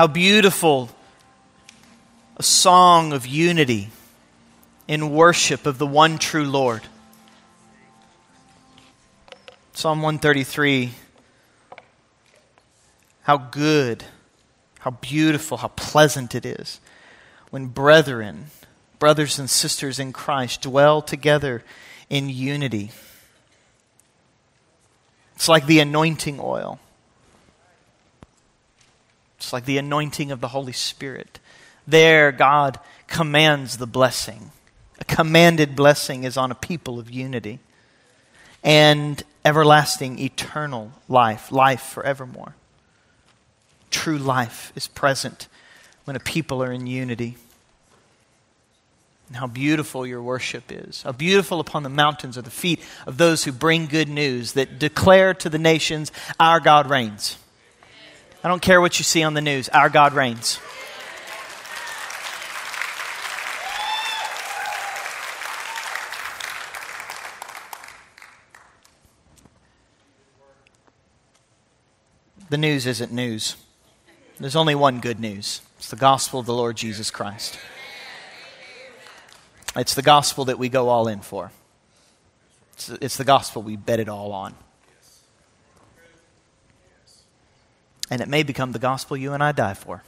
How beautiful a song of unity in worship of the one true Lord. Psalm 133 How good, how beautiful, how pleasant it is when brethren, brothers and sisters in Christ, dwell together in unity. It's like the anointing oil. Like the anointing of the Holy Spirit. There, God commands the blessing. A commanded blessing is on a people of unity and everlasting, eternal life, life forevermore. True life is present when a people are in unity. And how beautiful your worship is. How beautiful upon the mountains are the feet of those who bring good news that declare to the nations, Our God reigns. I don't care what you see on the news, our God reigns. The news isn't news. There's only one good news it's the gospel of the Lord Jesus Christ. It's the gospel that we go all in for, it's, the gospel we bet it all on. And it may become the gospel you and I die for.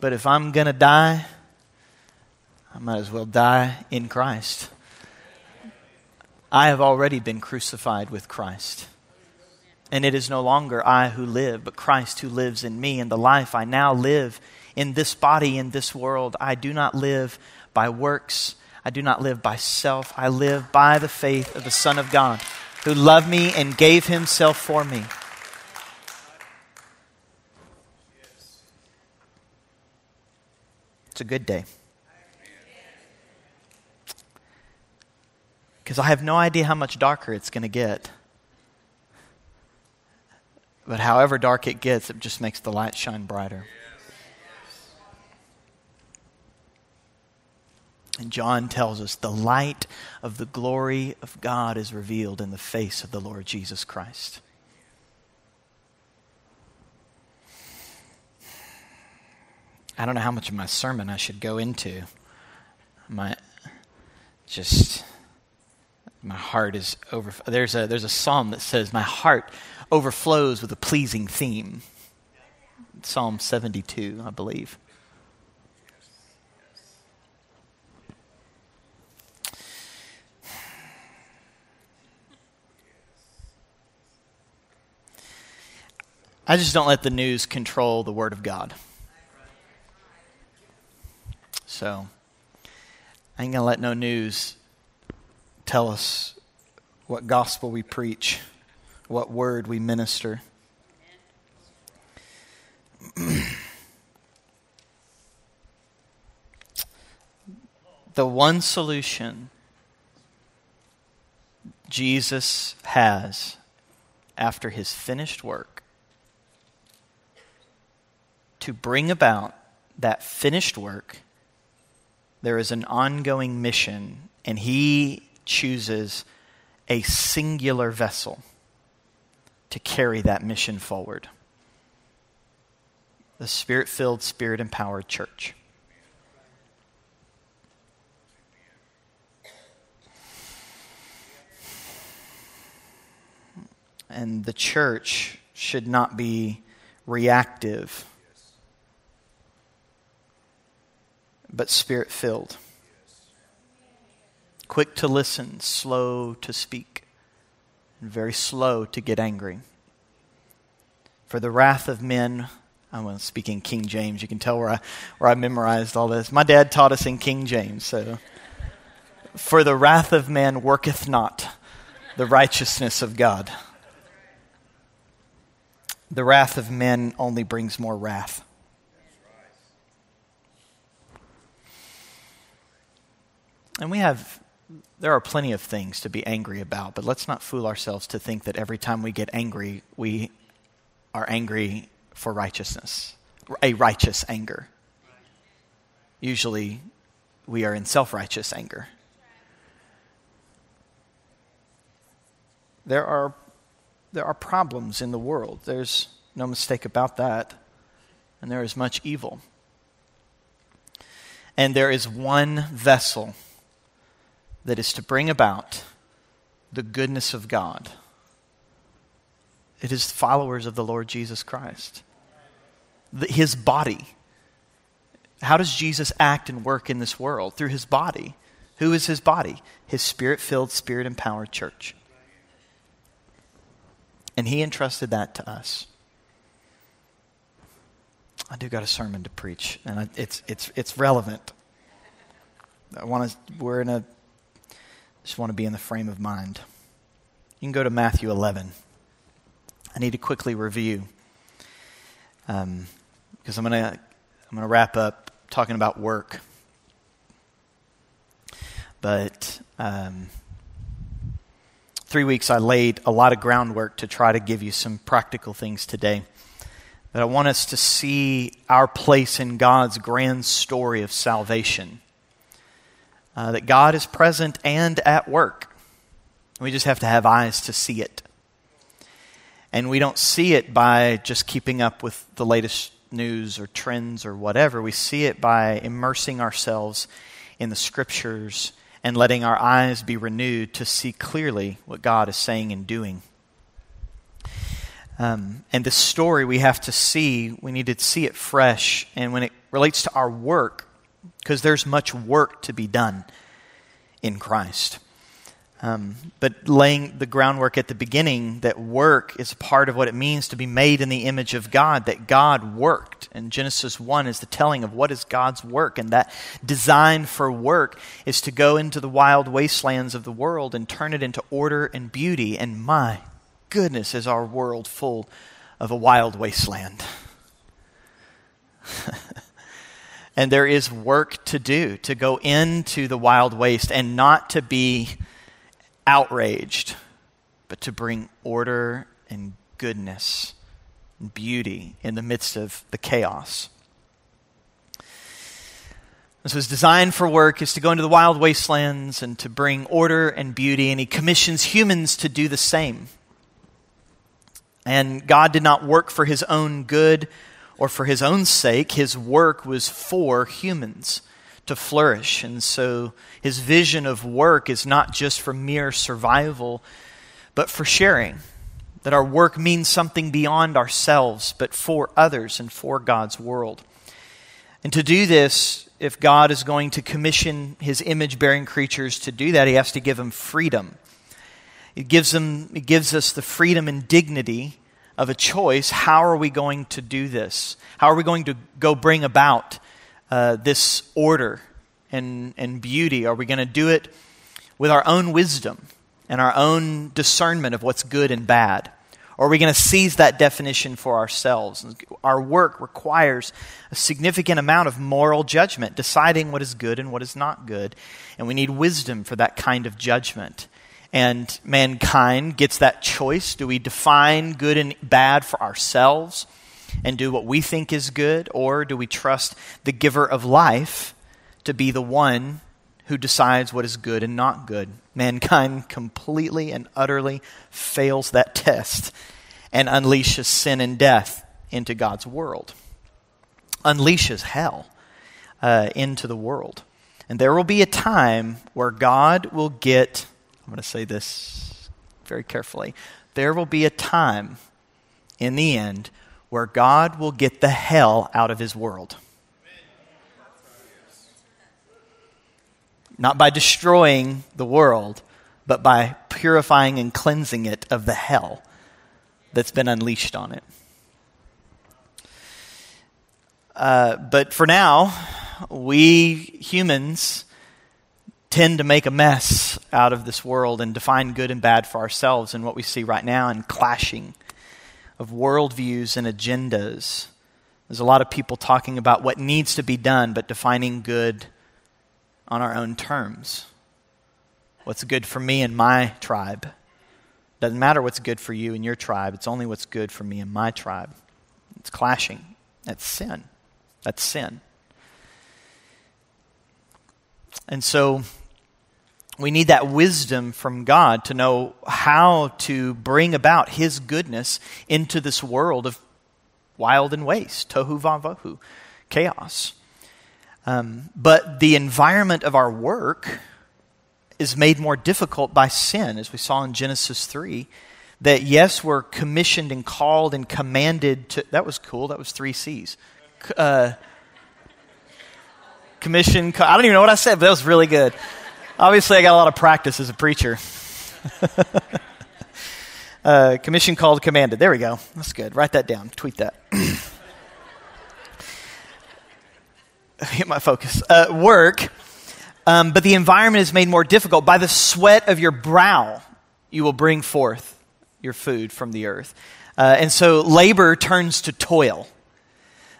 But if I'm going to die, I might as well die in Christ. I have already been crucified with Christ. And it is no longer I who live, but Christ who lives in me. And the life I now live in this body, in this world, I do not live by works. I do not live by self. I live by the faith of the Son of God, who loved me and gave himself for me. It's a good day. because I have no idea how much darker it's going to get. But however dark it gets, it just makes the light shine brighter. And John tells us the light of the glory of God is revealed in the face of the Lord Jesus Christ. I don't know how much of my sermon I should go into. My just my heart is over. There's a, there's a psalm that says, My heart overflows with a pleasing theme. Psalm 72, I believe. I just don't let the news control the Word of God. So, I ain't going to let no news tell us what gospel we preach, what word we minister. the one solution Jesus has after his finished work to bring about that finished work, there is an ongoing mission, and he chooses a singular vessel to carry that mission forward the spirit filled, spirit empowered church. And the church should not be reactive, but spirit filled quick to listen, slow to speak, and very slow to get angry. For the wrath of men, I'm speaking King James. You can tell where I, where I memorized all this. My dad taught us in King James, so. For the wrath of man worketh not the righteousness of God. The wrath of men only brings more wrath. And we have there are plenty of things to be angry about, but let's not fool ourselves to think that every time we get angry, we are angry for righteousness, a righteous anger. Usually, we are in self righteous anger. There are there are problems in the world. There's no mistake about that. And there is much evil. And there is one vessel that is to bring about the goodness of God. It is followers of the Lord Jesus Christ. His body. How does Jesus act and work in this world? Through his body. Who is his body? His spirit filled, spirit empowered church. And he entrusted that to us. I do got a sermon to preach, and it's, it's, it's relevant. I want to, we're in a, just want to be in the frame of mind. You can go to Matthew 11. I need to quickly review um, because I'm going to I'm going to wrap up talking about work. But um, three weeks I laid a lot of groundwork to try to give you some practical things today. But I want us to see our place in God's grand story of salvation. Uh, that God is present and at work. We just have to have eyes to see it. And we don't see it by just keeping up with the latest news or trends or whatever. We see it by immersing ourselves in the scriptures and letting our eyes be renewed to see clearly what God is saying and doing. Um, and this story we have to see, we need to see it fresh. And when it relates to our work, because there's much work to be done in Christ. Um, but laying the groundwork at the beginning that work is part of what it means to be made in the image of God, that God worked. And Genesis 1 is the telling of what is God's work. And that design for work is to go into the wild wastelands of the world and turn it into order and beauty. And my goodness, is our world full of a wild wasteland. and there is work to do to go into the wild waste and not to be outraged, but to bring order and goodness and beauty in the midst of the chaos. And so his design for work is to go into the wild wastelands and to bring order and beauty, and he commissions humans to do the same. And God did not work for his own good or for his own sake, his work was for humans to flourish. And so his vision of work is not just for mere survival, but for sharing. That our work means something beyond ourselves, but for others and for God's world. And to do this, if God is going to commission his image bearing creatures to do that, he has to give them freedom. It gives, them, it gives us the freedom and dignity of a choice. How are we going to do this? How are we going to go bring about uh, this order and, and beauty? Are we going to do it with our own wisdom and our own discernment of what's good and bad? Or are we going to seize that definition for ourselves? Our work requires a significant amount of moral judgment, deciding what is good and what is not good. And we need wisdom for that kind of judgment. And mankind gets that choice. Do we define good and bad for ourselves? and do what we think is good, or do we trust the giver of life to be the one who decides what is good and not good? Mankind completely and utterly fails that test and unleashes sin and death into God's world, unleashes hell uh, into the world. And there will be a time where God will get, I'm going to say this very carefully, there will be a time in the end where God will get the hell out of his world. Not by destroying the world, but by purifying and cleansing it of the hell that's been unleashed on it. Uh, but for now, we humans tend to make a mess out of this world and define good and bad for ourselves and what we see right now and clashing of worldviews and agendas. There's a lot of people talking about what needs to be done, but defining good on our own terms. What's good for me and my tribe? Doesn't matter what's good for you and your tribe, it's only what's good for me and my tribe. It's clashing. That's sin. That's sin. And so We need that wisdom from God to know how to bring about His goodness into this world of wild and waste, tohu vavohu, chaos. Um, but the environment of our work is made more difficult by sin, as we saw in Genesis 3. That, yes, we're commissioned and called and commanded to. That was cool. That was three C's. Uh, commission. I don't even know what I said, but that was really good. Obviously, I got a lot of practice as a preacher. uh, commission called, commanded. There we go. That's good. Write that down. Tweet that. Get my focus. Uh, work, um, but the environment is made more difficult. By the sweat of your brow, you will bring forth your food from the earth. Uh, and so labor turns to toil.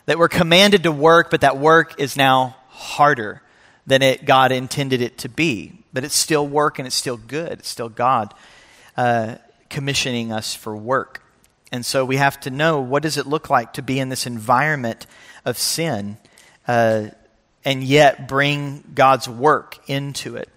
That we're commanded to work, but that work is now harder than it, God intended it to be. But it's still work and it's still good. It's still God uh, commissioning us for work. And so we have to know what does it look like to be in this environment of sin uh, and yet bring God's work into it.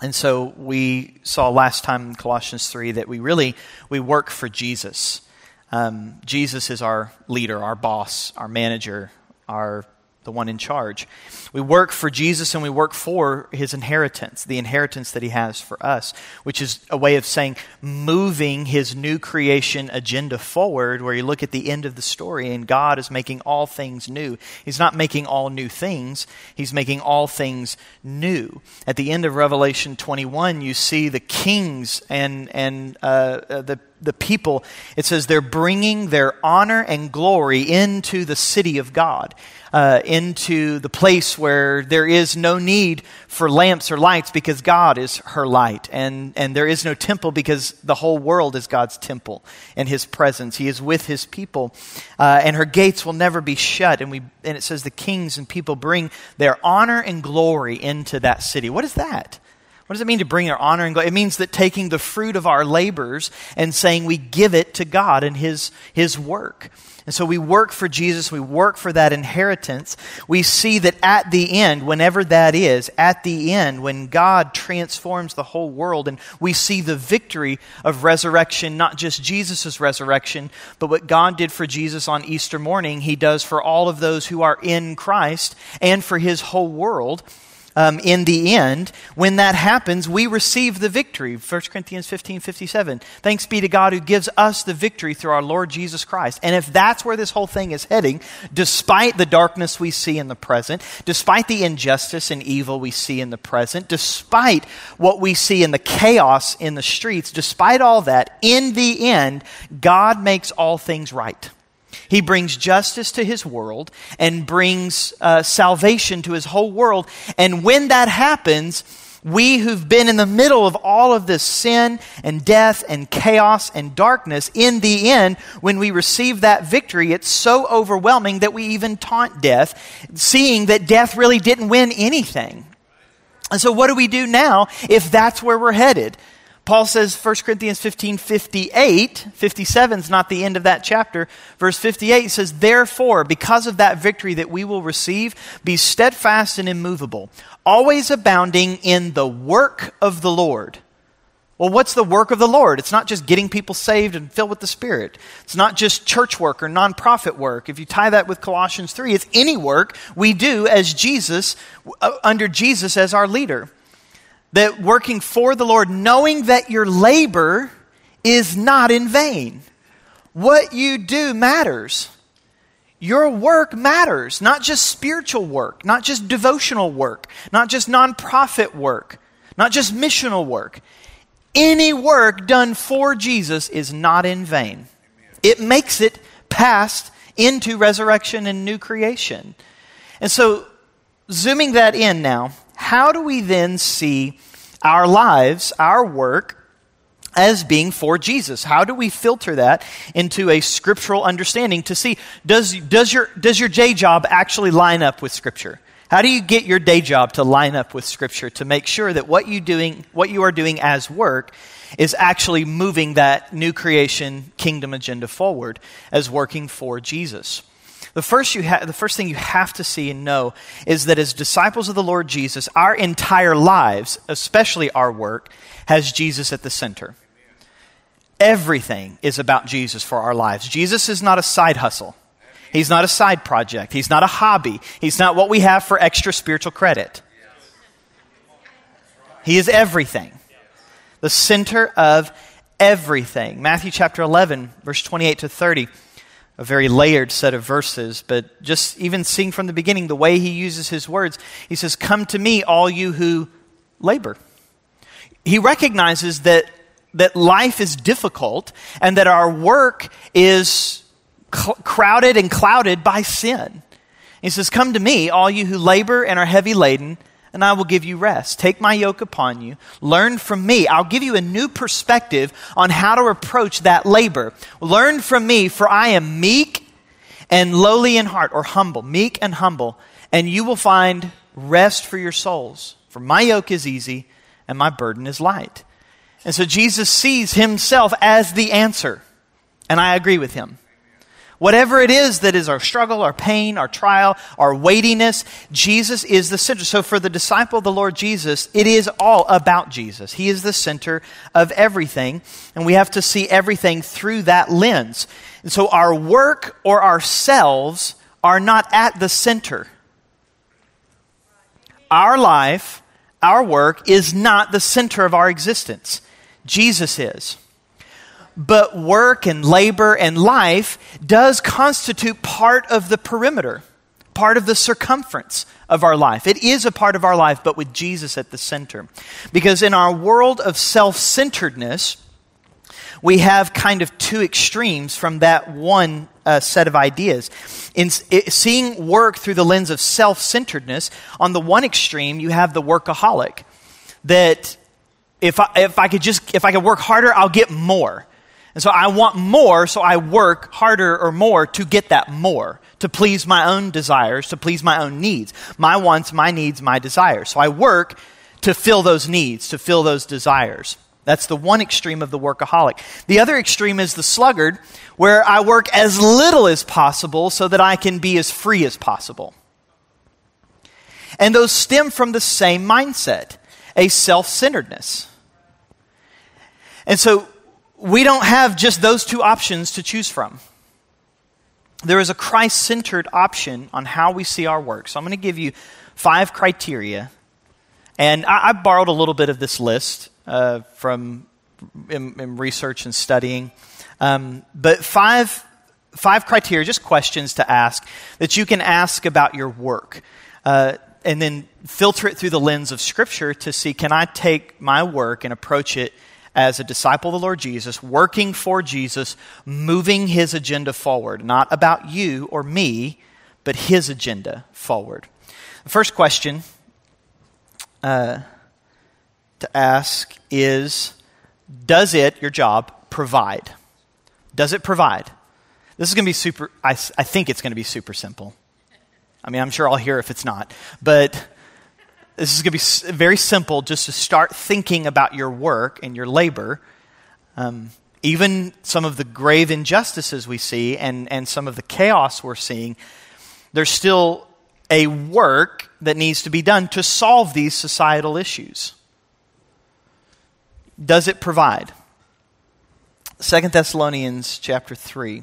And so we saw last time in Colossians 3 that we really we work for Jesus. Um, Jesus is our leader, our boss, our manager, our the one in charge. We work for Jesus and we work for his inheritance, the inheritance that he has for us, which is a way of saying moving his new creation agenda forward, where you look at the end of the story and God is making all things new. He's not making all new things, he's making all things new. At the end of Revelation 21, you see the kings and, and uh, uh the the people, it says they're bringing their honor and glory into the city of God uh, into the place where there is no need for lamps or lights because God is her light. And, and there is no temple because the whole world is God's temple and his presence. He is with his people. Uh, and her gates will never be shut. And, we, and it says the kings and people bring their honor and glory into that city. What is that? What does it mean to bring our honor and glory? It means that taking the fruit of our labors and saying we give it to God and His, His work. And so we work for Jesus, we work for that inheritance. We see that at the end, whenever that is, at the end, when God transforms the whole world and we see the victory of resurrection, not just Jesus' resurrection, but what God did for Jesus on Easter morning, He does for all of those who are in Christ and for His whole world um, in the end, when that happens, we receive the victory. 1 Corinthians 15 57. Thanks be to God who gives us the victory through our Lord Jesus Christ. And if that's where this whole thing is heading, despite the darkness we see in the present, despite the injustice and evil we see in the present, despite what we see in the chaos in the streets, despite all that, in the end, God makes all things right. He brings justice to his world and brings uh, salvation to his whole world. And when that happens, we who've been in the middle of all of this sin and death and chaos and darkness, in the end, when we receive that victory, it's so overwhelming that we even taunt death, seeing that death really didn't win anything. And so, what do we do now if that's where we're headed? Paul says 1 Corinthians 15 58, 57 is not the end of that chapter. Verse 58 says, Therefore, because of that victory that we will receive, be steadfast and immovable, always abounding in the work of the Lord. Well, what's the work of the Lord? It's not just getting people saved and filled with the Spirit. It's not just church work or nonprofit work. If you tie that with Colossians 3, it's any work we do as Jesus, uh, under Jesus as our leader that working for the Lord, knowing that your labor is not in vain. What you do matters. Your work matters, not just spiritual work, not just devotional work, not just nonprofit work, not just missional work. Any work done for Jesus is not in vain. It makes it past into resurrection and new creation. And so, zooming that in now, how do we then see our lives, our work, as being for Jesus? How do we filter that into a scriptural understanding to see does, does, your, does your day job actually line up with Scripture? How do you get your day job to line up with Scripture to make sure that what, you doing, what you are doing as work is actually moving that new creation kingdom agenda forward as working for Jesus? The first, you ha- the first thing you have to see and know is that as disciples of the Lord Jesus, our entire lives, especially our work, has Jesus at the center. Everything is about Jesus for our lives. Jesus is not a side hustle. He's not a side project. He's not a hobby. He's not what we have for extra spiritual credit. He is everything. The center of everything. Matthew chapter 11, verse 28 to 30 a very layered set of verses, but just even seeing from the beginning the way he uses his words, he says, Come to me, all you who labor. He recognizes that, that life is difficult and that our work is cl- crowded and clouded by sin. He says, Come to me, all you who labor and are heavy laden and I will give you rest. Take my yoke upon you. Learn from me. I'll give you a new perspective on how to approach that labor. Learn from me, for I am meek and lowly in heart, or humble, meek and humble, and you will find rest for your souls. For my yoke is easy and my burden is light. And so Jesus sees himself as the answer. And I agree with him. Whatever it is that is our struggle, our pain, our trial, our weightiness, Jesus is the center. So for the disciple of the Lord Jesus, it is all about Jesus. He is the center of everything, and we have to see everything through that lens. And so our work or ourselves are not at the center. Our life, our work is not the center of our existence. Jesus is but work and labor and life does constitute part of the perimeter, part of the circumference of our life. It is a part of our life, but with Jesus at the center. Because in our world of self centeredness, we have kind of two extremes from that one uh, set of ideas. In it, seeing work through the lens of self centeredness, on the one extreme, you have the workaholic that if I, if I could just if I could work harder, I'll get more. And so I want more, so I work harder or more to get that more, to please my own desires, to please my own needs. My wants, my needs, my desires. So I work to fill those needs, to fill those desires. That's the one extreme of the workaholic. The other extreme is the sluggard, where I work as little as possible so that I can be as free as possible. And those stem from the same mindset, a self centeredness. And so we don't have just those two options to choose from. There is a Christ centered option on how we see our work. So I'm going to give you five criteria. And I, I borrowed a little bit of this list uh, from in, in, research and studying. Um, but five, five criteria, just questions to ask that you can ask about your work. Uh, and then filter it through the lens of Scripture to see can I take my work and approach it as a disciple of the Lord Jesus, working for Jesus, moving his agenda forward. Not about you or me, but his agenda forward. The first question uh, to ask is Does it, your job, provide? Does it provide? This is going to be super, I, I think it's going to be super simple. I mean, I'm sure I'll hear if it's not. But this is going to be very simple just to start thinking about your work and your labor. Um, even some of the grave injustices we see and, and some of the chaos we're seeing, there's still a work that needs to be done to solve these societal issues. Does it provide? Second Thessalonians chapter 3.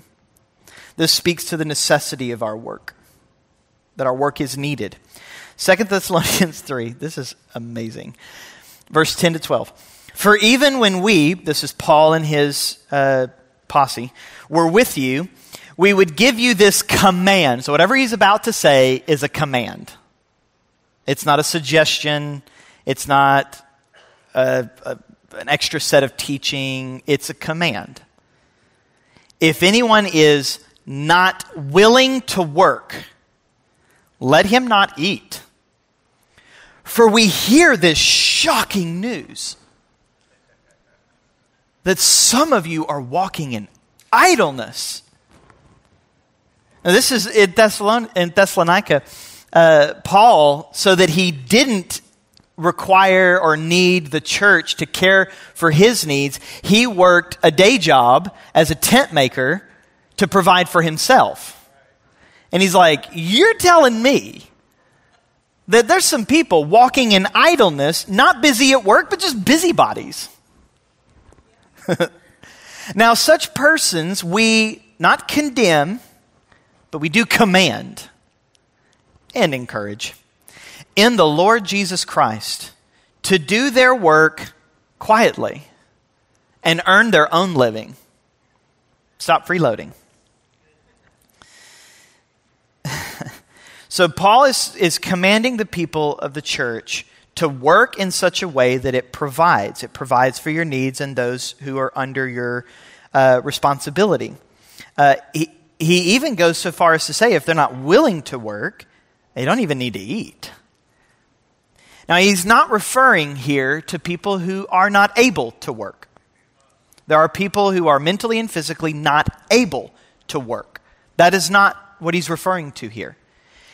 This speaks to the necessity of our work, that our work is needed. Second Thessalonians 3, this is amazing. Verse 10 to 12. For even when we, this is Paul and his uh, posse, were with you, we would give you this command. So whatever he's about to say is a command. It's not a suggestion. It's not a, a, an extra set of teaching. It's a command. If anyone is not willing to work, let him not eat. For we hear this shocking news that some of you are walking in idleness. Now, this is in, Thessalon- in Thessalonica, uh, Paul, so that he didn't require or need the church to care for his needs, he worked a day job as a tent maker to provide for himself. And he's like, You're telling me that there's some people walking in idleness, not busy at work, but just busybodies. now, such persons we not condemn, but we do command and encourage in the Lord Jesus Christ to do their work quietly and earn their own living. Stop freeloading. So, Paul is, is commanding the people of the church to work in such a way that it provides. It provides for your needs and those who are under your uh, responsibility. Uh, he, he even goes so far as to say if they're not willing to work, they don't even need to eat. Now, he's not referring here to people who are not able to work. There are people who are mentally and physically not able to work. That is not what he's referring to here.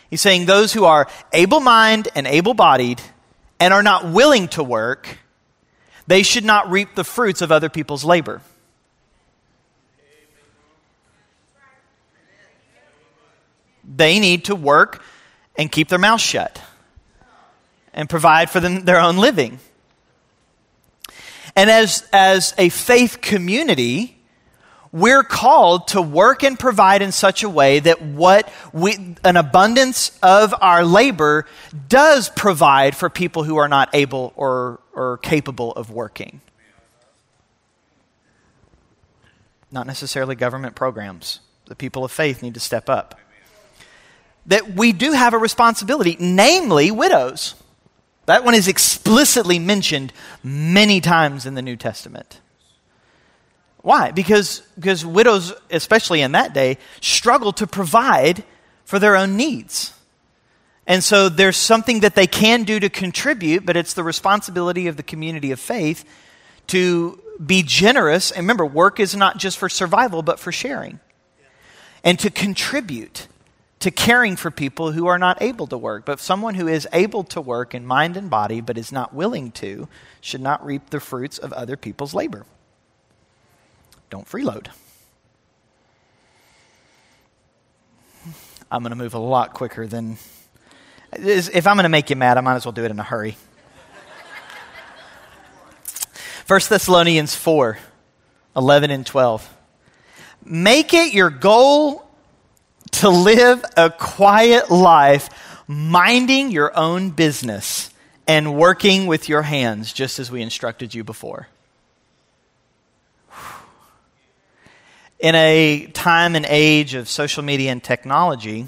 He's saying those who are able minded and able bodied and are not willing to work, they should not reap the fruits of other people's labor. They need to work and keep their mouth shut and provide for them their own living. And as, as a faith community, we're called to work and provide in such a way that what we, an abundance of our labor does provide for people who are not able or, or capable of working. Not necessarily government programs. The people of faith need to step up. That we do have a responsibility, namely widows. That one is explicitly mentioned many times in the New Testament. Why? Because, because widows, especially in that day, struggle to provide for their own needs. And so there's something that they can do to contribute, but it's the responsibility of the community of faith to be generous. And remember, work is not just for survival, but for sharing. And to contribute to caring for people who are not able to work. But someone who is able to work in mind and body but is not willing to should not reap the fruits of other people's labor. Don't freeload. I'm going to move a lot quicker than. If I'm going to make you mad, I might as well do it in a hurry. 1 Thessalonians 4 11 and 12. Make it your goal to live a quiet life, minding your own business and working with your hands, just as we instructed you before. In a time and age of social media and technology,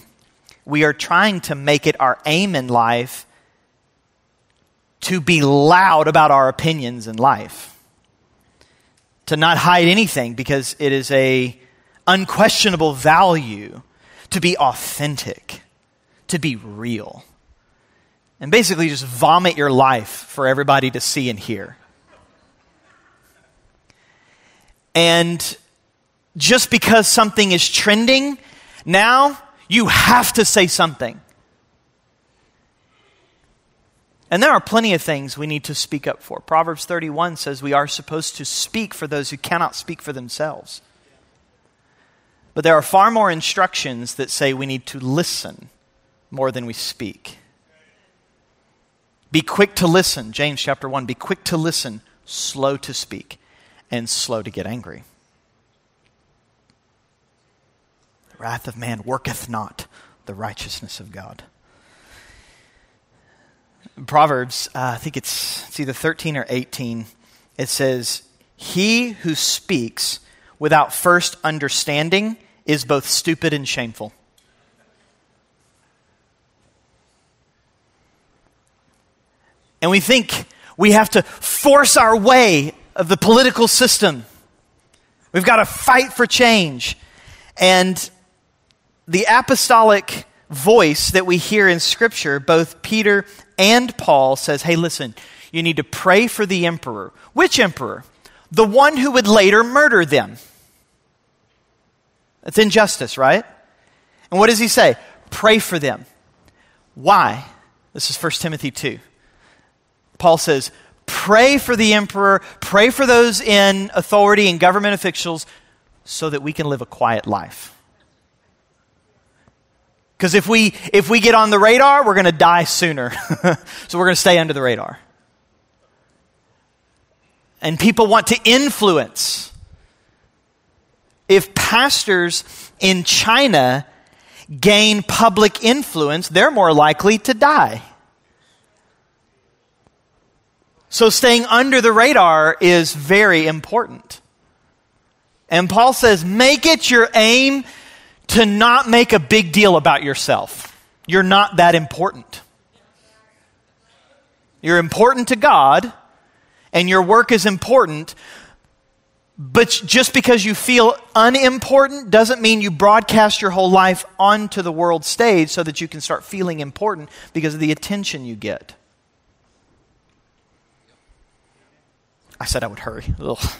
we are trying to make it our aim in life to be loud about our opinions in life, to not hide anything because it is a unquestionable value to be authentic, to be real. And basically just vomit your life for everybody to see and hear. And just because something is trending, now you have to say something. And there are plenty of things we need to speak up for. Proverbs 31 says we are supposed to speak for those who cannot speak for themselves. But there are far more instructions that say we need to listen more than we speak. Be quick to listen, James chapter 1. Be quick to listen, slow to speak, and slow to get angry. The wrath of man worketh not the righteousness of God. Proverbs, uh, I think it's, it's either 13 or 18, it says, He who speaks without first understanding is both stupid and shameful. And we think we have to force our way of the political system. We've got to fight for change. And the apostolic voice that we hear in Scripture, both Peter and Paul says, hey, listen, you need to pray for the emperor. Which emperor? The one who would later murder them. That's injustice, right? And what does he say? Pray for them. Why? This is 1 Timothy 2. Paul says, Pray for the emperor, pray for those in authority and government officials so that we can live a quiet life. Because if we, if we get on the radar, we're going to die sooner. so we're going to stay under the radar. And people want to influence. If pastors in China gain public influence, they're more likely to die. So staying under the radar is very important. And Paul says, make it your aim to not make a big deal about yourself. You're not that important. You're important to God, and your work is important, but just because you feel unimportant doesn't mean you broadcast your whole life onto the world stage so that you can start feeling important because of the attention you get. I said I would hurry. Ugh.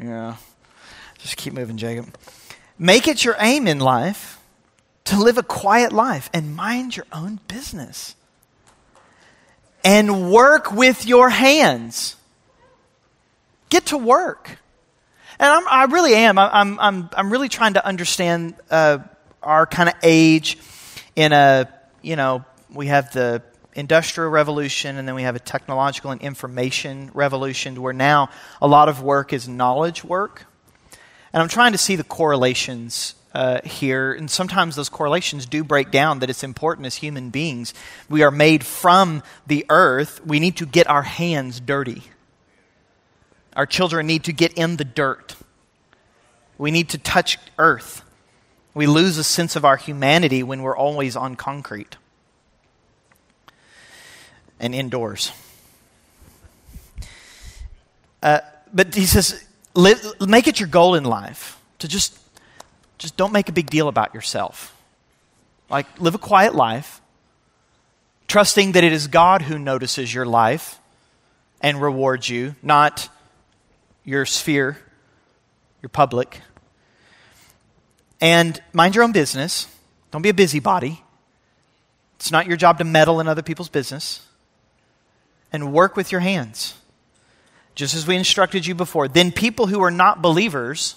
Yeah. Just keep moving, Jacob. Make it your aim in life to live a quiet life and mind your own business. And work with your hands. Get to work. And I'm, i really am. I'm, I'm, I'm really trying to understand uh, our kind of age in a, you know, we have the industrial revolution and then we have a technological and information revolution where now a lot of work is knowledge work. And I'm trying to see the correlations uh, here, and sometimes those correlations do break down that it's important as human beings. We are made from the earth, we need to get our hands dirty. Our children need to get in the dirt. We need to touch earth. We lose a sense of our humanity when we're always on concrete and indoors. Uh, but he says, make it your goal in life to just, just don't make a big deal about yourself. Like, live a quiet life, trusting that it is God who notices your life and rewards you, not your sphere, your public. And mind your own business. Don't be a busybody. It's not your job to meddle in other people's business. And work with your hands, just as we instructed you before. Then people who are not believers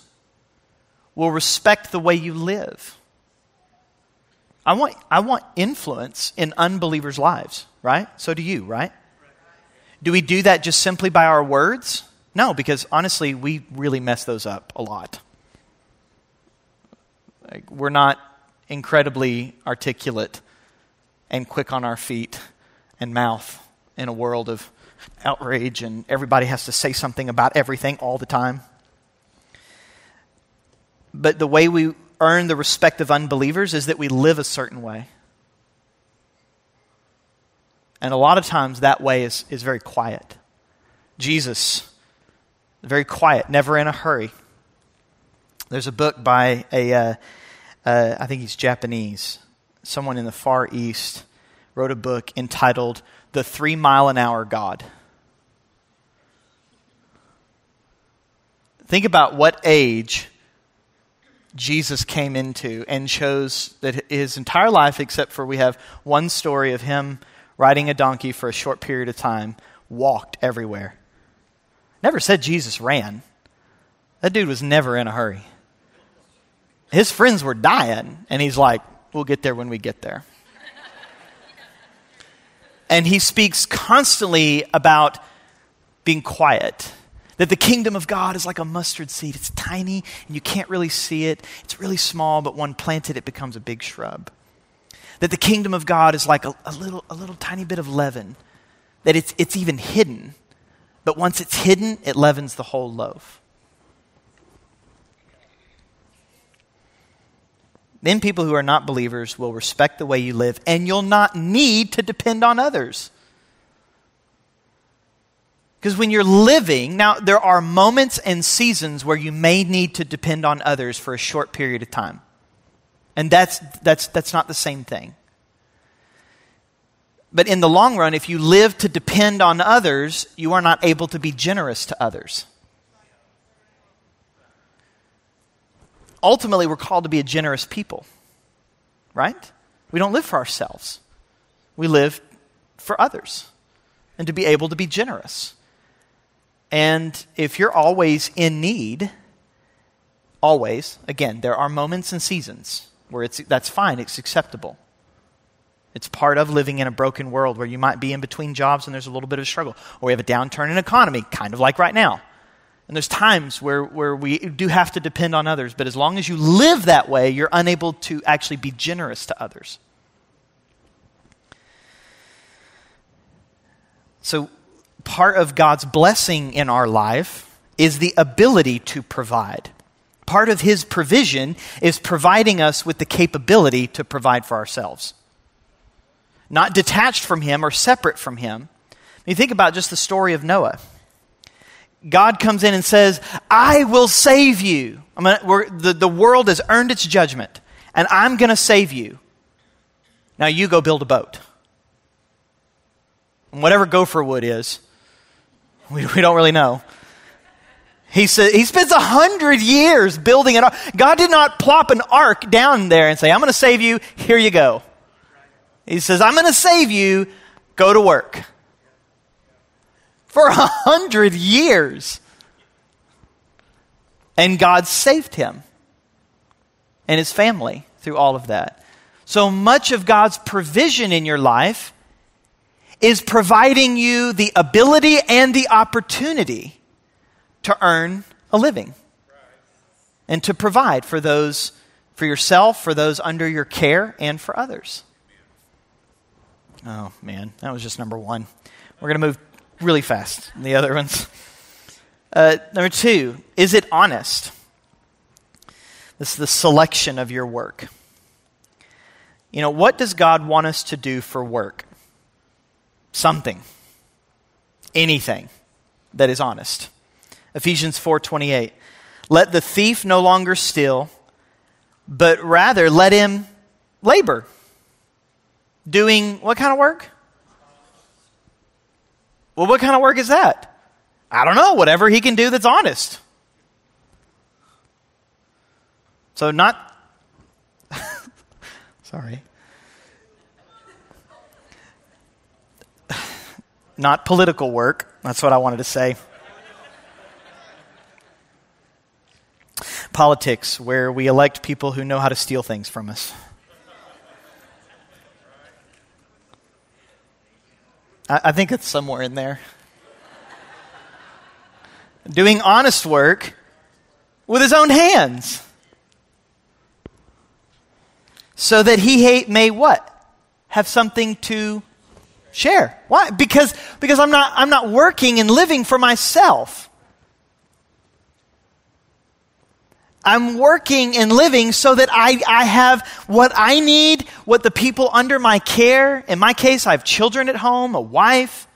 will respect the way you live. I want, I want influence in unbelievers' lives, right? So do you, right? Do we do that just simply by our words? No, because honestly, we really mess those up a lot. Like, we're not incredibly articulate and quick on our feet and mouth in a world of outrage and everybody has to say something about everything all the time. But the way we earn the respect of unbelievers is that we live a certain way. And a lot of times that way is, is very quiet. Jesus very quiet, never in a hurry. There's a book by a, uh, uh, I think he's Japanese, someone in the Far East wrote a book entitled The Three Mile an Hour God. Think about what age Jesus came into and chose that his entire life, except for we have one story of him riding a donkey for a short period of time, walked everywhere. Never said Jesus ran. That dude was never in a hurry. His friends were dying, and he's like, We'll get there when we get there. And he speaks constantly about being quiet. That the kingdom of God is like a mustard seed. It's tiny and you can't really see it. It's really small, but when planted, it becomes a big shrub. That the kingdom of God is like a, a little, a little tiny bit of leaven. That it's, it's even hidden but once it's hidden, it leavens the whole loaf. Then people who are not believers will respect the way you live, and you'll not need to depend on others. Because when you're living, now there are moments and seasons where you may need to depend on others for a short period of time. And that's, that's, that's not the same thing. But in the long run, if you live to depend on others, you are not able to be generous to others. Ultimately, we're called to be a generous people, right? We don't live for ourselves, we live for others. and to be able to be generous. And if you're always in need, always, again, there are moments and seasons where it's, that's fine, it's acceptable. It's part of living in a broken world where you might be in between jobs and there's a little bit of struggle. Or we have a downturn in economy, kind of like right now. And there's times where, where we do have to depend on others, but as long as you live that way, you're unable to actually be generous to others. So, part of God's blessing in our life is the ability to provide. Part of His provision is providing us with the capability to provide for ourselves not detached from him or separate from him. you think about just the story of Noah. God comes in and says, I will save you. Mean, the, the world has earned its judgment, and I'm going to save you. Now you go build a boat. And whatever gopher wood is, we, we don't really know. He, says, he spends a hundred years building an ark. God did not plop an ark down there and say, I'm going to save you, here you go. He says, I'm going to save you, go to work. For a hundred years. And God saved him and his family through all of that. So much of God's provision in your life is providing you the ability and the opportunity to earn a living and to provide for those, for yourself, for those under your care, and for others. Oh, man, that was just number one. We're going to move really fast. The other ones. Uh, number two, is it honest? This is the selection of your work. You know, what does God want us to do for work? Something. Anything that is honest. Ephesians 4:28. Let the thief no longer steal, but rather let him labor doing what kind of work? Well, what kind of work is that? I don't know, whatever he can do that's honest. So, not. Sorry. Not political work. That's what I wanted to say. Politics, where we elect people who know how to steal things from us. I, I think it's somewhere in there. Doing honest work with his own hands. So that he may what? Have something to share. Why? Because, because I'm, not, I'm not working and living for myself. I'm working and living so that I, I have what I need, what the people under my care, in my case, I have children at home, a wife.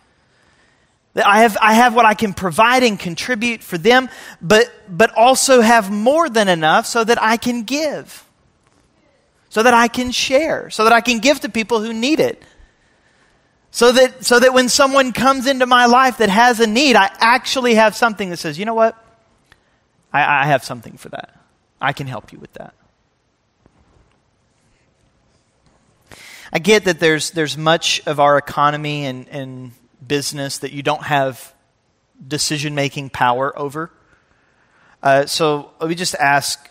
That I have, I have what I can provide and contribute for them, but, but also have more than enough so that I can give, so that I can share, so that I can give to people who need it. So that, so that when someone comes into my life that has a need, I actually have something that says, you know what? I, I have something for that. I can help you with that. I get that there's, there's much of our economy and, and business that you don't have decision making power over. Uh, so let me just ask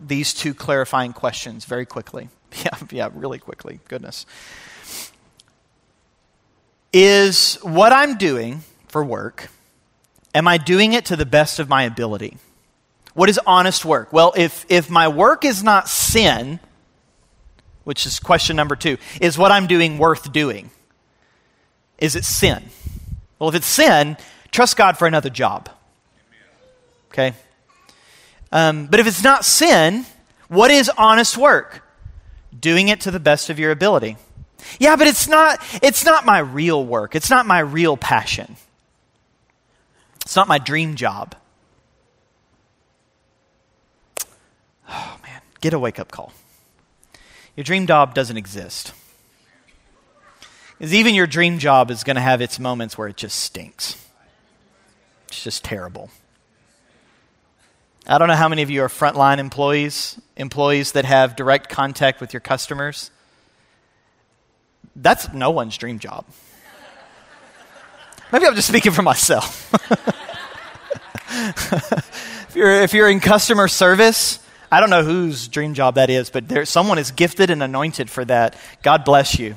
these two clarifying questions very quickly. Yeah, yeah, really quickly. Goodness. Is what I'm doing for work, am I doing it to the best of my ability? What is honest work? Well, if, if my work is not sin, which is question number two, is what I'm doing worth doing? Is it sin? Well, if it's sin, trust God for another job. Okay? Um, but if it's not sin, what is honest work? Doing it to the best of your ability. Yeah, but it's not, it's not my real work. It's not my real passion. It's not my dream job. Oh, man, get a wake up call. Your dream job doesn't exist. Because even your dream job is going to have its moments where it just stinks. It's just terrible. I don't know how many of you are frontline employees, employees that have direct contact with your customers. That's no one's dream job. Maybe I'm just speaking for myself. if, you're, if you're in customer service, I don't know whose dream job that is, but there, someone is gifted and anointed for that. God bless you.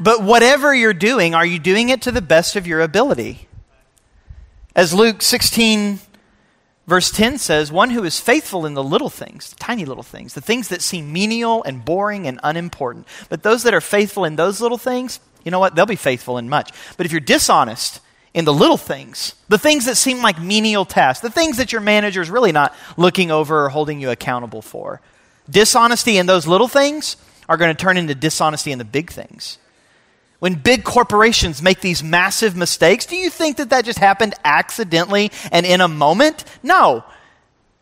But whatever you're doing, are you doing it to the best of your ability? As Luke 16, verse 10 says, one who is faithful in the little things, the tiny little things, the things that seem menial and boring and unimportant. But those that are faithful in those little things, you know what? They'll be faithful in much. But if you're dishonest in the little things, the things that seem like menial tasks, the things that your manager is really not looking over or holding you accountable for, dishonesty in those little things are going to turn into dishonesty in the big things when big corporations make these massive mistakes, do you think that that just happened accidentally and in a moment? No.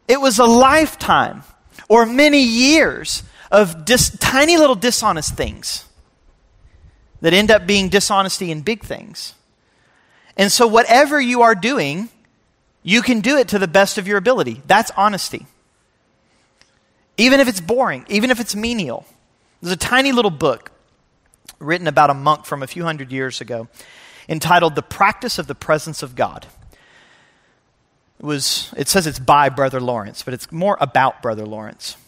It was a lifetime or many years of dis- tiny little dishonest things that end up being dishonesty in big things. And so, whatever you are doing, you can do it to the best of your ability. That's honesty. Even if it's boring, even if it's menial. There's a tiny little book written about a monk from a few hundred years ago entitled The Practice of the Presence of God. It, was, it says it's by Brother Lawrence, but it's more about Brother Lawrence.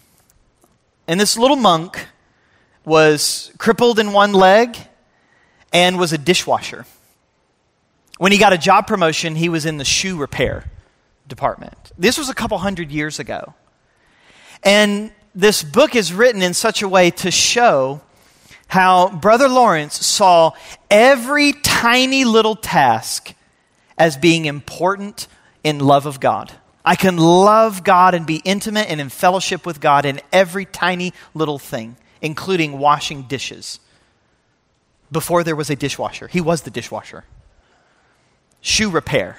And this little monk was crippled in one leg and was a dishwasher. When he got a job promotion, he was in the shoe repair department. This was a couple hundred years ago. And this book is written in such a way to show how Brother Lawrence saw every tiny little task as being important in love of God. I can love God and be intimate and in fellowship with God in every tiny little thing, including washing dishes. Before there was a dishwasher, he was the dishwasher. Shoe repair.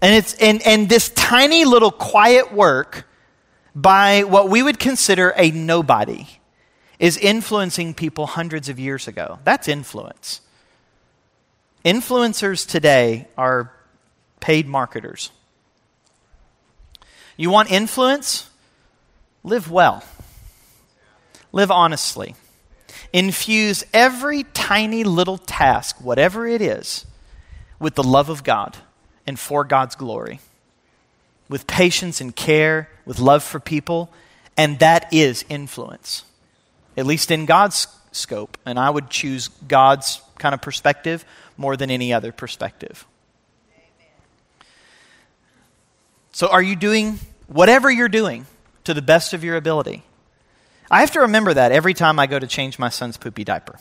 And, it's, and, and this tiny little quiet work by what we would consider a nobody is influencing people hundreds of years ago. That's influence. Influencers today are paid marketers. You want influence? Live well, live honestly. Infuse every tiny little task, whatever it is, with the love of God and for God's glory, with patience and care, with love for people, and that is influence at least in God's scope. And I would choose God's kind of perspective more than any other perspective. So, are you doing whatever you're doing to the best of your ability? I have to remember that every time I go to change my son's poopy diaper.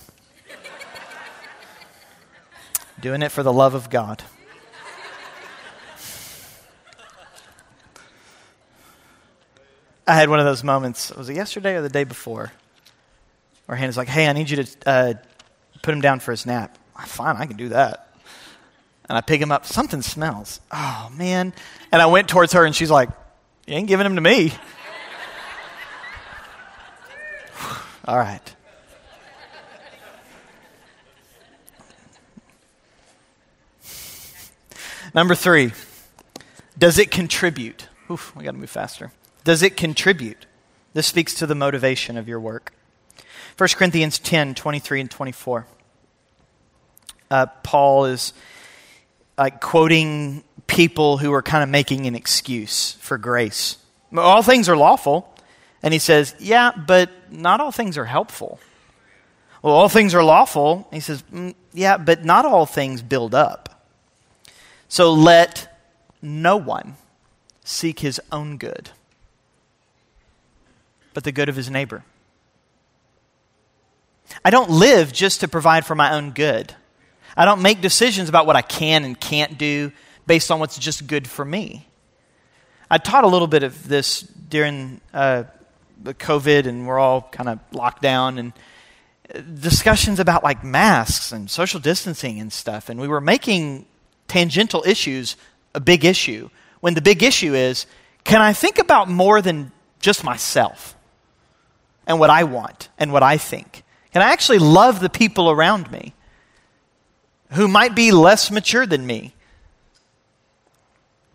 Doing it for the love of God. I had one of those moments, was it yesterday or the day before? Or Hannah's like, hey, I need you to uh, put him down for his nap. Fine, I can do that. And I pick him up. Something smells. Oh, man. And I went towards her, and she's like, You ain't giving him to me. All right. Number three, does it contribute? Oof, we got to move faster. Does it contribute? This speaks to the motivation of your work. 1 Corinthians 10 23 and 24. Uh, Paul is like quoting people who are kind of making an excuse for grace. All things are lawful. And he says, Yeah, but not all things are helpful. Well, all things are lawful. He says, mm, Yeah, but not all things build up. So let no one seek his own good, but the good of his neighbor. I don't live just to provide for my own good. I don't make decisions about what I can and can't do based on what's just good for me. I taught a little bit of this during uh, the COVID, and we're all kind of locked down, and discussions about like masks and social distancing and stuff. And we were making tangential issues a big issue when the big issue is can I think about more than just myself and what I want and what I think? Can I actually love the people around me who might be less mature than me?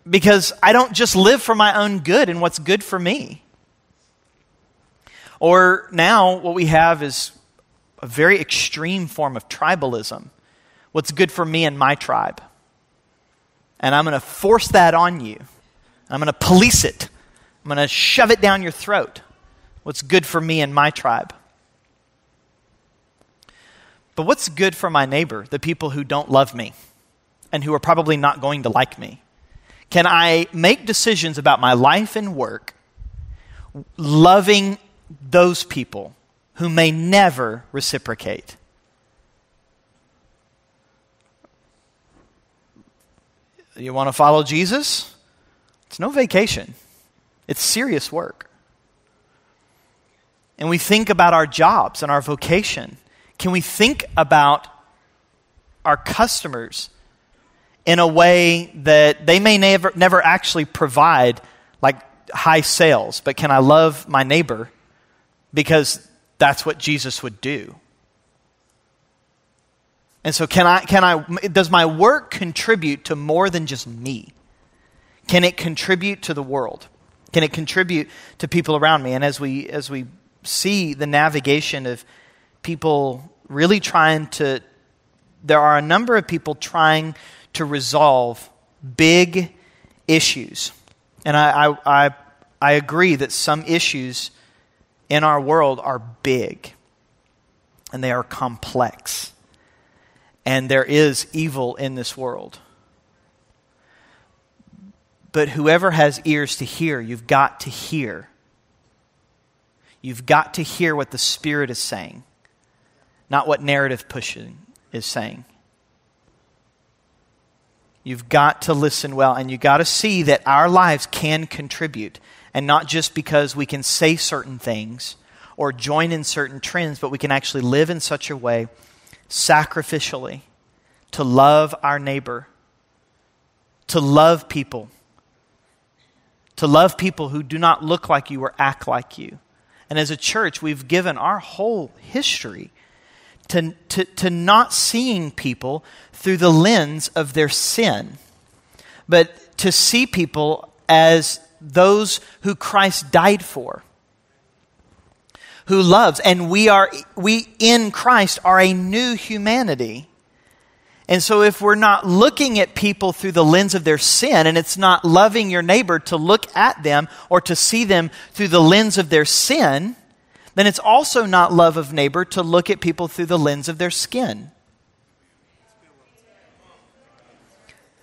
Because I don't just live for my own good and what's good for me. Or now, what we have is a very extreme form of tribalism. What's good for me and my tribe? And I'm going to force that on you. I'm going to police it. I'm going to shove it down your throat. What's good for me and my tribe? But what's good for my neighbor, the people who don't love me and who are probably not going to like me? Can I make decisions about my life and work loving those people who may never reciprocate? You want to follow Jesus? It's no vacation, it's serious work. And we think about our jobs and our vocation. Can we think about our customers in a way that they may never, never actually provide like high sales, but can I love my neighbor because that's what Jesus would do? And so, can I, can I, does my work contribute to more than just me? Can it contribute to the world? Can it contribute to people around me? And as we, as we see the navigation of people really trying to, there are a number of people trying to resolve big issues. And I, I, I, I agree that some issues in our world are big and they are complex and there is evil in this world. But whoever has ears to hear, you've got to hear. You've got to hear what the Spirit is saying, not what narrative pushing is saying. You've got to listen well, and you've got to see that our lives can contribute, and not just because we can say certain things or join in certain trends, but we can actually live in such a way sacrificially to love our neighbor, to love people, to love people who do not look like you or act like you. And as a church, we've given our whole history to, to, to not seeing people through the lens of their sin, but to see people as those who Christ died for who loves. And we are, we in Christ are a new humanity. And so, if we're not looking at people through the lens of their sin, and it's not loving your neighbor to look at them or to see them through the lens of their sin, then it's also not love of neighbor to look at people through the lens of their skin.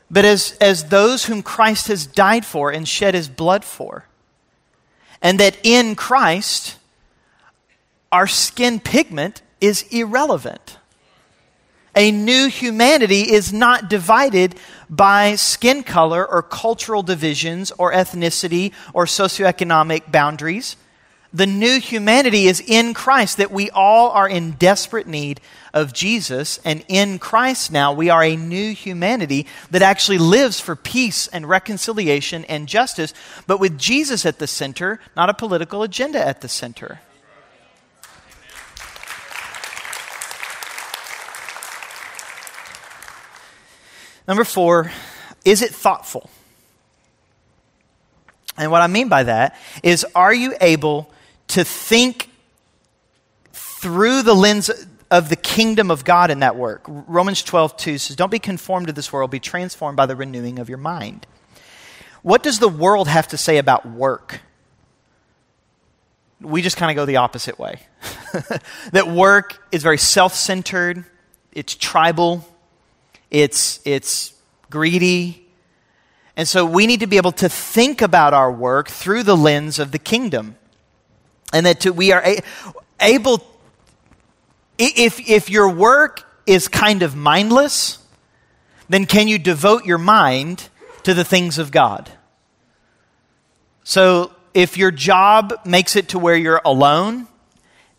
But as, as those whom Christ has died for and shed his blood for, and that in Christ, our skin pigment is irrelevant. A new humanity is not divided by skin color or cultural divisions or ethnicity or socioeconomic boundaries. The new humanity is in Christ, that we all are in desperate need of Jesus. And in Christ now, we are a new humanity that actually lives for peace and reconciliation and justice, but with Jesus at the center, not a political agenda at the center. Number four, is it thoughtful? And what I mean by that is, are you able to think through the lens of the kingdom of God in that work? Romans 12, 2 says, Don't be conformed to this world, be transformed by the renewing of your mind. What does the world have to say about work? We just kind of go the opposite way. that work is very self centered, it's tribal, it's, it's greedy. And so we need to be able to think about our work through the lens of the kingdom. And that to, we are a, able, if, if your work is kind of mindless, then can you devote your mind to the things of God? So if your job makes it to where you're alone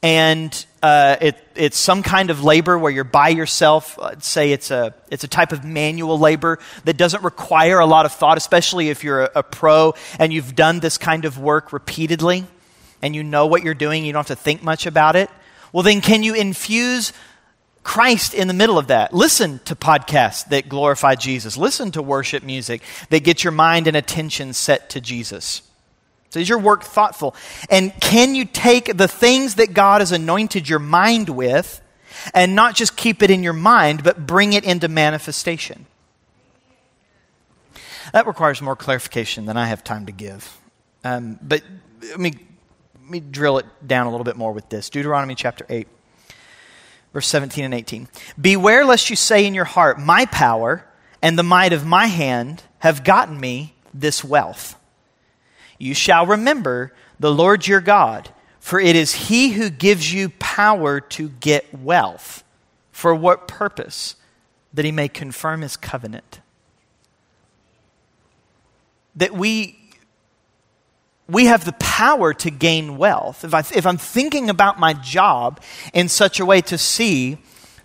and uh, it, it's some kind of labor where you're by yourself. Let's say it's a, it's a type of manual labor that doesn't require a lot of thought, especially if you're a, a pro and you've done this kind of work repeatedly and you know what you're doing, you don't have to think much about it. Well, then, can you infuse Christ in the middle of that. Listen to podcasts that glorify Jesus. Listen to worship music that get your mind and attention set to Jesus. So is your work thoughtful? And can you take the things that God has anointed your mind with And not just keep it in your mind, but bring it into manifestation. That requires more clarification than I have time to give. Um, but let me, let me drill it down a little bit more with this Deuteronomy chapter 8, verse 17 and 18. Beware lest you say in your heart, My power and the might of my hand have gotten me this wealth. You shall remember the Lord your God, for it is he who gives you power to get wealth. For what purpose? That he may confirm his covenant. That we we have the power to gain wealth. If, I, if I'm thinking about my job in such a way to see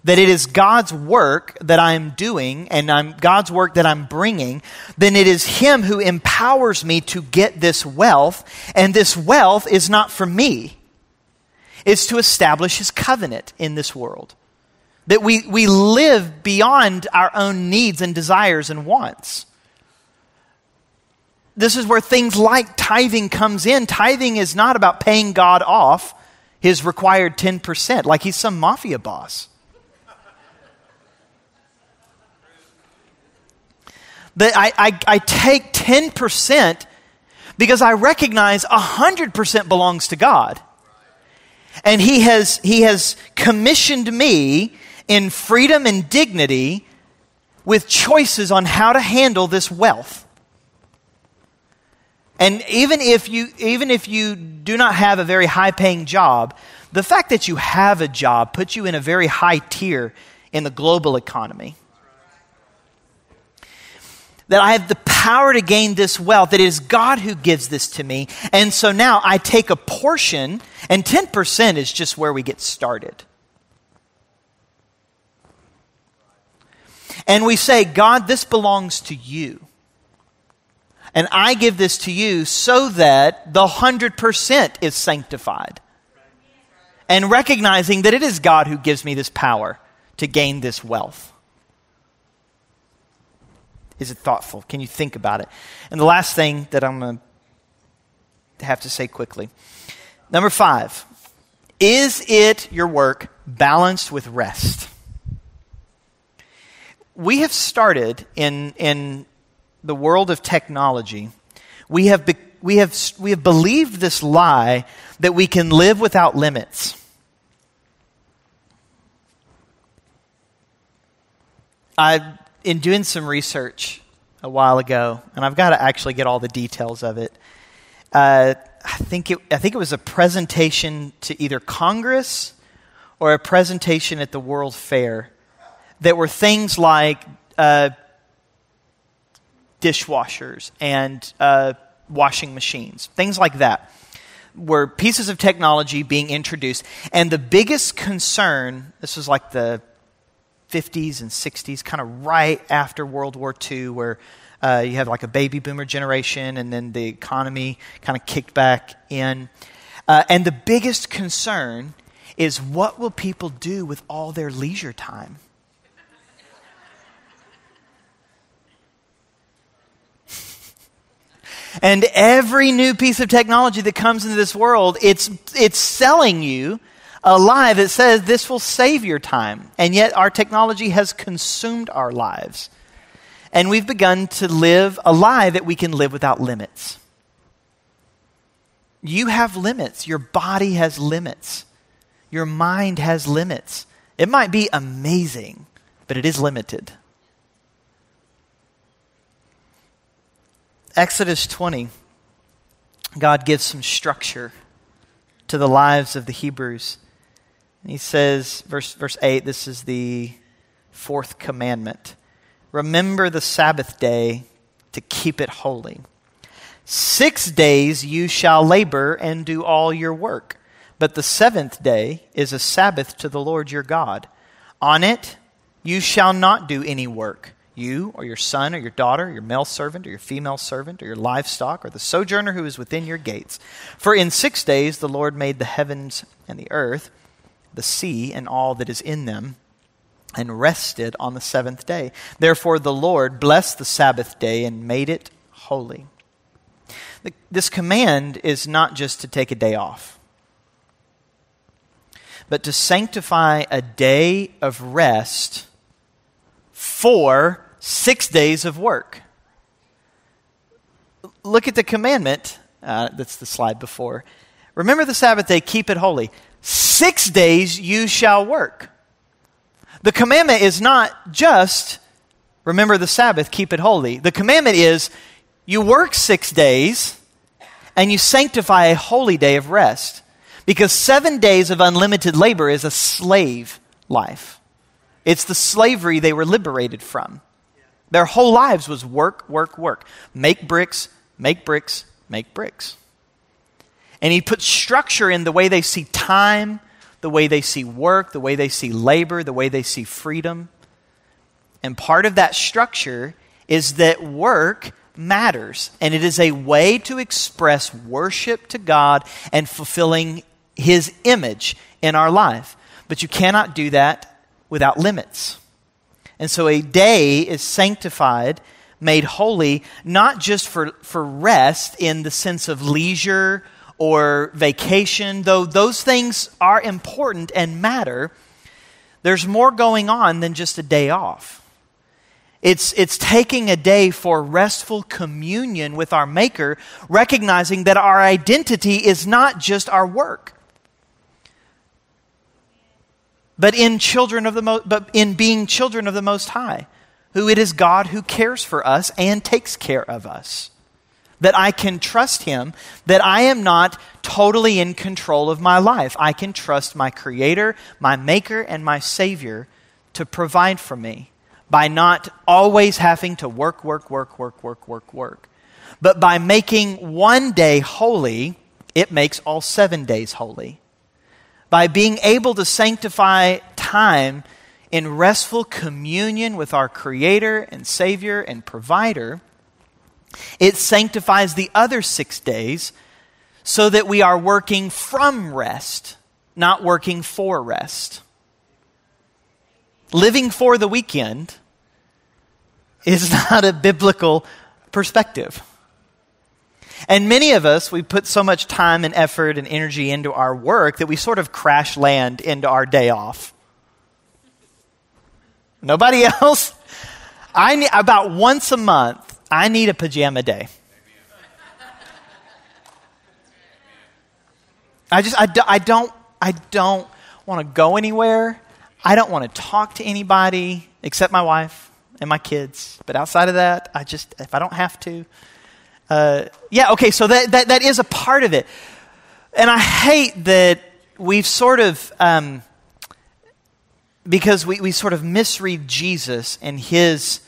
that it is God's work that I'm doing and I'm God's work that I'm bringing, then it is Him who empowers me to get this wealth, and this wealth is not for me. It's to establish His covenant in this world. That we, we live beyond our own needs and desires and wants. This is where things like tithing comes in. Tithing is not about paying God off his required 10%, like he's some mafia boss. That I, I, I take 10% because I recognize 100% belongs to God. And he has, he has commissioned me in freedom and dignity with choices on how to handle this wealth. And even if you, even if you do not have a very high paying job, the fact that you have a job puts you in a very high tier in the global economy that I have the power to gain this wealth, that it is God who gives this to me. And so now I take a portion, and 10% is just where we get started. And we say, God, this belongs to you. And I give this to you so that the 100% is sanctified. And recognizing that it is God who gives me this power to gain this wealth. Is it thoughtful? Can you think about it? And the last thing that I'm going to have to say quickly number five, is it your work balanced with rest? We have started in, in the world of technology, we have, be, we, have, we have believed this lie that we can live without limits. I in doing some research a while ago, and I've got to actually get all the details of it. Uh, I think it, I think it was a presentation to either Congress or a presentation at the World Fair that were things like uh, dishwashers and uh, washing machines, things like that, were pieces of technology being introduced. And the biggest concern, this was like the 50s and 60s, kind of right after World War II, where uh, you have like a baby boomer generation and then the economy kind of kicked back in. Uh, and the biggest concern is what will people do with all their leisure time? and every new piece of technology that comes into this world, it's, it's selling you a lie that says this will save your time. And yet our technology has consumed our lives. And we've begun to live a lie that we can live without limits. You have limits. Your body has limits. Your mind has limits. It might be amazing, but it is limited. Exodus 20, God gives some structure to the lives of the Hebrews. He says, verse, verse 8, this is the fourth commandment Remember the Sabbath day to keep it holy. Six days you shall labor and do all your work, but the seventh day is a Sabbath to the Lord your God. On it you shall not do any work you or your son or your daughter, your male servant or your female servant, or your livestock, or the sojourner who is within your gates. For in six days the Lord made the heavens and the earth, the sea and all that is in them, and rested on the seventh day. Therefore, the Lord blessed the Sabbath day and made it holy. This command is not just to take a day off, but to sanctify a day of rest for six days of work. Look at the commandment. Uh, that's the slide before. Remember the Sabbath day, keep it holy. Six days you shall work. The commandment is not just remember the Sabbath, keep it holy. The commandment is you work six days and you sanctify a holy day of rest. Because seven days of unlimited labor is a slave life. It's the slavery they were liberated from. Their whole lives was work, work, work. Make bricks, make bricks, make bricks. And he puts structure in the way they see time, the way they see work, the way they see labor, the way they see freedom. And part of that structure is that work matters. And it is a way to express worship to God and fulfilling His image in our life. But you cannot do that without limits. And so a day is sanctified, made holy, not just for, for rest in the sense of leisure or vacation, though those things are important and matter, there's more going on than just a day off. It's, it's taking a day for restful communion with our Maker, recognizing that our identity is not just our work, but in children of the Mo- but in being children of the Most High, who it is God who cares for us and takes care of us that I can trust Him, that I am not totally in control of my life. I can trust my Creator, my Maker, and my Savior to provide for me by not always having to work, work, work, work, work, work, work. But by making one day holy, it makes all seven days holy. By being able to sanctify time in restful communion with our Creator and Savior and Provider, it sanctifies the other six days so that we are working from rest, not working for rest. Living for the weekend is not a biblical perspective. And many of us, we put so much time and effort and energy into our work that we sort of crash land into our day off. Nobody else? I about once a month, I need a pajama day. I just, I, I don't, I don't want to go anywhere. I don't want to talk to anybody except my wife and my kids. But outside of that, I just, if I don't have to, uh, yeah, okay, so that, that, that is a part of it. And I hate that we've sort of, um, because we, we sort of misread Jesus and his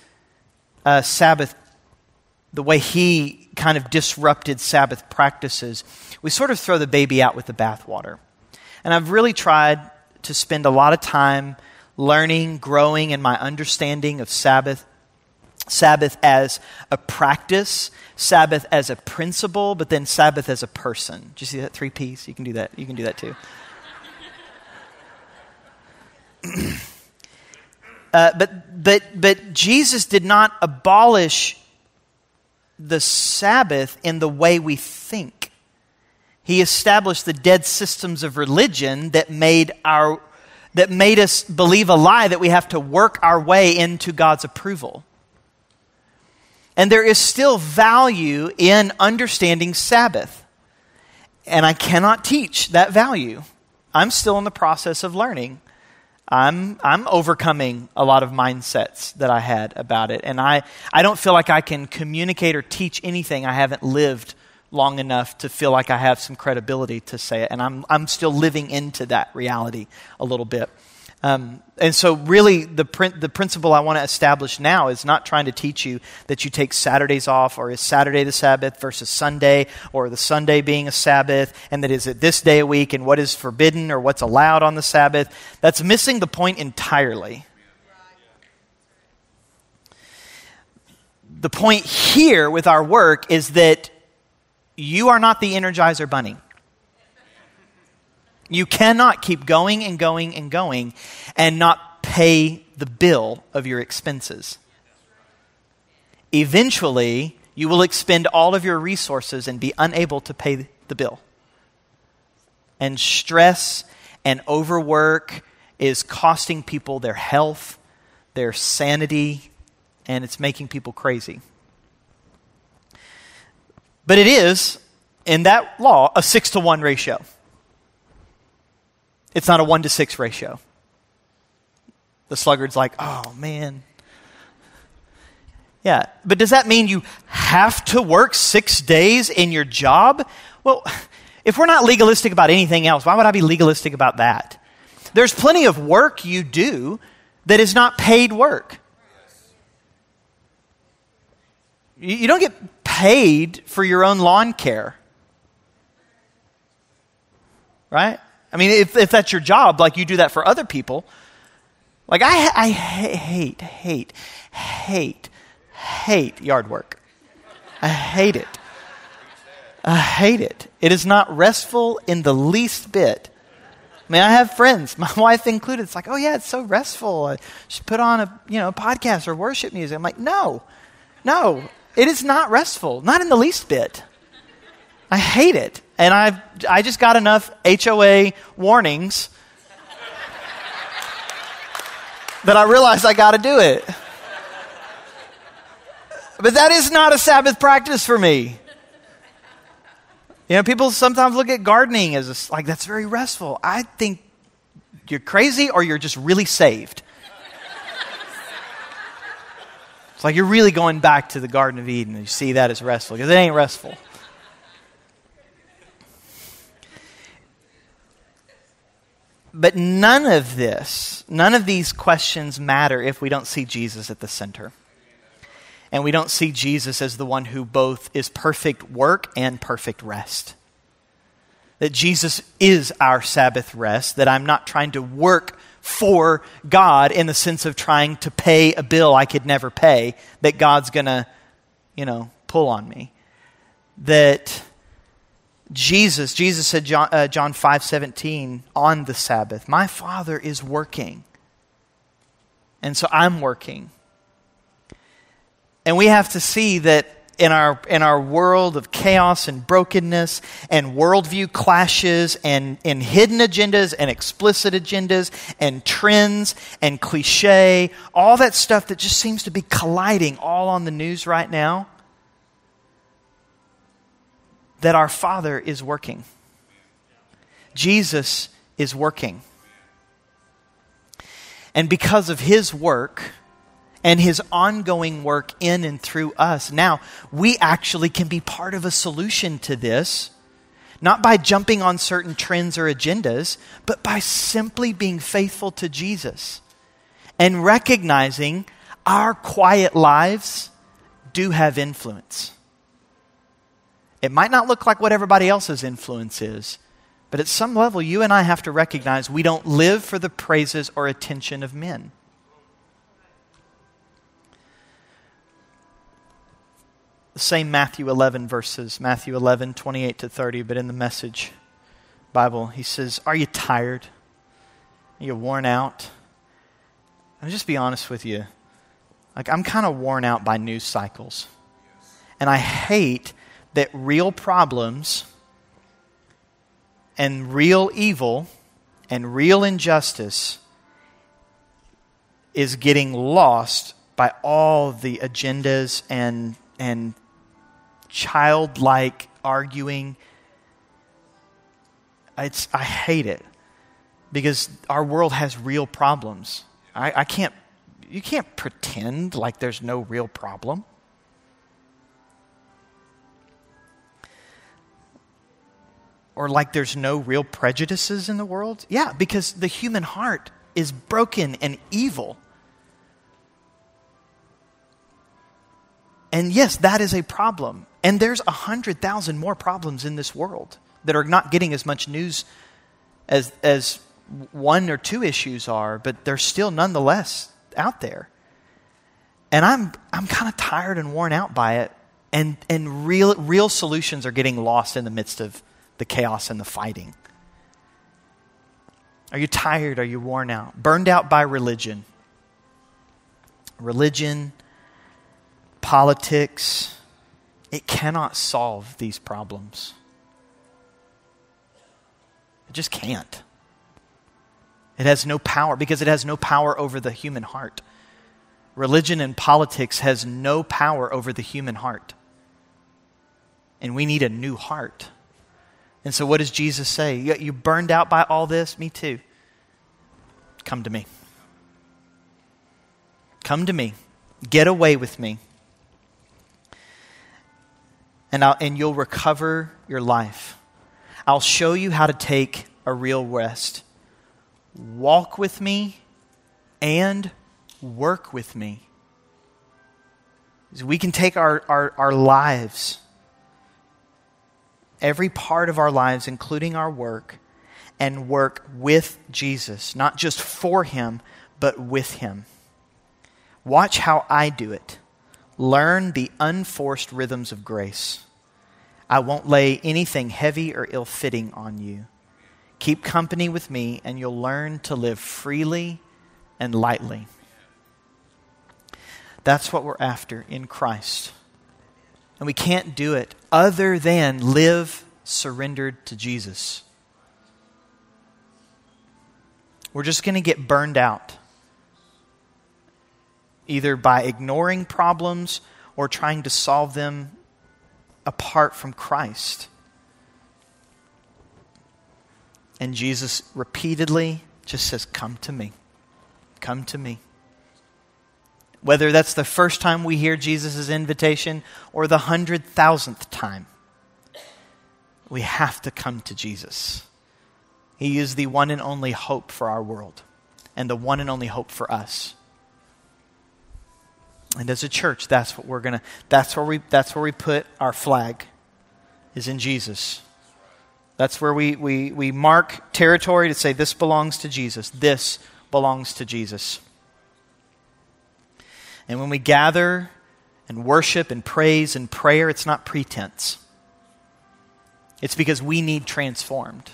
uh, Sabbath the way he kind of disrupted Sabbath practices, we sort of throw the baby out with the bathwater. And I've really tried to spend a lot of time learning, growing in my understanding of Sabbath. Sabbath as a practice, Sabbath as a principle, but then Sabbath as a person. Do you see that three piece? You can do that. You can do that too. uh, but, but, but Jesus did not abolish the Sabbath in the way we think. He established the dead systems of religion that made, our, that made us believe a lie that we have to work our way into God's approval. And there is still value in understanding Sabbath. And I cannot teach that value. I'm still in the process of learning. I'm, I'm overcoming a lot of mindsets that I had about it. And I, I don't feel like I can communicate or teach anything I haven't lived long enough to feel like I have some credibility to say it. And I'm, I'm still living into that reality a little bit. Um, and so, really, the, the principle I want to establish now is not trying to teach you that you take Saturdays off, or is Saturday the Sabbath versus Sunday, or the Sunday being a Sabbath, and that is it this day a week, and what is forbidden or what's allowed on the Sabbath. That's missing the point entirely. The point here with our work is that you are not the Energizer Bunny. You cannot keep going and going and going and not pay the bill of your expenses. Eventually, you will expend all of your resources and be unable to pay the bill. And stress and overwork is costing people their health, their sanity, and it's making people crazy. But it is, in that law, a six to one ratio. It's not a one to six ratio. The sluggard's like, oh man. Yeah, but does that mean you have to work six days in your job? Well, if we're not legalistic about anything else, why would I be legalistic about that? There's plenty of work you do that is not paid work. You don't get paid for your own lawn care. Right? I mean, if, if that's your job, like you do that for other people. Like, I, I hate, hate, hate, hate yard work. I hate it. I hate it. It is not restful in the least bit. I mean, I have friends, my wife included. It's like, oh yeah, it's so restful. I should put on a you know podcast or worship music. I'm like, no, no, it is not restful, not in the least bit. I hate it, and I I just got enough HOA warnings that I realized I got to do it. But that is not a Sabbath practice for me. You know, people sometimes look at gardening as a, like that's very restful. I think you're crazy or you're just really saved. it's like you're really going back to the Garden of Eden and you see that as restful because it ain't restful. But none of this, none of these questions matter if we don't see Jesus at the center and we don't see Jesus as the one who both is perfect work and perfect rest. That Jesus is our Sabbath rest, that I'm not trying to work for God in the sense of trying to pay a bill I could never pay, that God's going to, you know, pull on me. That Jesus, Jesus said, John, uh, John 5 17, on the Sabbath, my Father is working. And so I'm working. And we have to see that in our, in our world of chaos and brokenness and worldview clashes and, and hidden agendas and explicit agendas and trends and cliche, all that stuff that just seems to be colliding all on the news right now, that our Father is working. Jesus is working. And because of his work, and his ongoing work in and through us. Now, we actually can be part of a solution to this, not by jumping on certain trends or agendas, but by simply being faithful to Jesus and recognizing our quiet lives do have influence. It might not look like what everybody else's influence is, but at some level, you and I have to recognize we don't live for the praises or attention of men. the same Matthew 11 verses, Matthew 11, 28 to 30, but in the message Bible, he says, Are you tired? Are you worn out? I'll just be honest with you. Like, I'm kind of worn out by news cycles. And I hate that real problems and real evil and real injustice is getting lost by all the agendas and, and childlike arguing. It's, I hate it because our world has real problems. I, I can't, you can't pretend like there's no real problem. Or like there's no real prejudices in the world? Yeah, because the human heart is broken and evil. And yes, that is a problem. And there's a hundred thousand more problems in this world that are not getting as much news as, as one or two issues are, but they're still nonetheless out there. And I'm, I'm kind of tired and worn out by it. And, and real, real solutions are getting lost in the midst of the chaos and the fighting. Are you tired? Are you worn out? Burned out by religion? Religion, politics, it cannot solve these problems. It just can't. It has no power because it has no power over the human heart. Religion and politics has no power over the human heart. And we need a new heart. And so, what does Jesus say? You burned out by all this? Me too. Come to me. Come to me. Get away with me. And, I'll, and you'll recover your life. I'll show you how to take a real rest. Walk with me and work with me. We can take our, our, our lives, every part of our lives, including our work, and work with Jesus, not just for him, but with him. Watch how I do it. Learn the unforced rhythms of grace. I won't lay anything heavy or ill fitting on you. Keep company with me, and you'll learn to live freely and lightly. That's what we're after in Christ. And we can't do it other than live surrendered to Jesus. We're just going to get burned out either by ignoring problems or trying to solve them apart from Christ. And Jesus repeatedly just says, Come to me. Come to me. Whether that's the first time we hear Jesus' invitation or the hundred thousandth time, we have to come to Jesus. He is the one and only hope for our world and the one and only hope for us. And as a church, that's what we're to that's where we that's where we put our flag is in Jesus. That's where we, we, we mark territory to say this belongs to Jesus. This belongs to Jesus. And when we gather and worship and praise and prayer, it's not pretense. It's because we need transformed.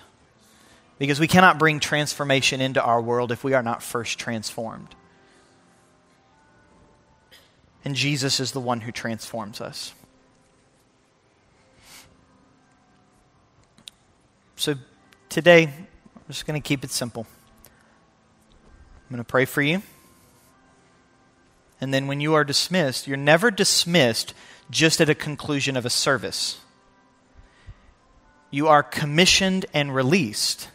Because we cannot bring transformation into our world if we are not first transformed. And Jesus is the one who transforms us. So today, I'm just going to keep it simple. I'm going to pray for you. And then when you are dismissed, you're never dismissed just at a conclusion of a service. You are commissioned and released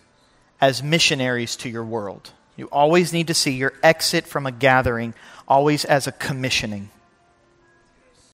as missionaries to your world. You always need to see your exit from a gathering always as a commissioning.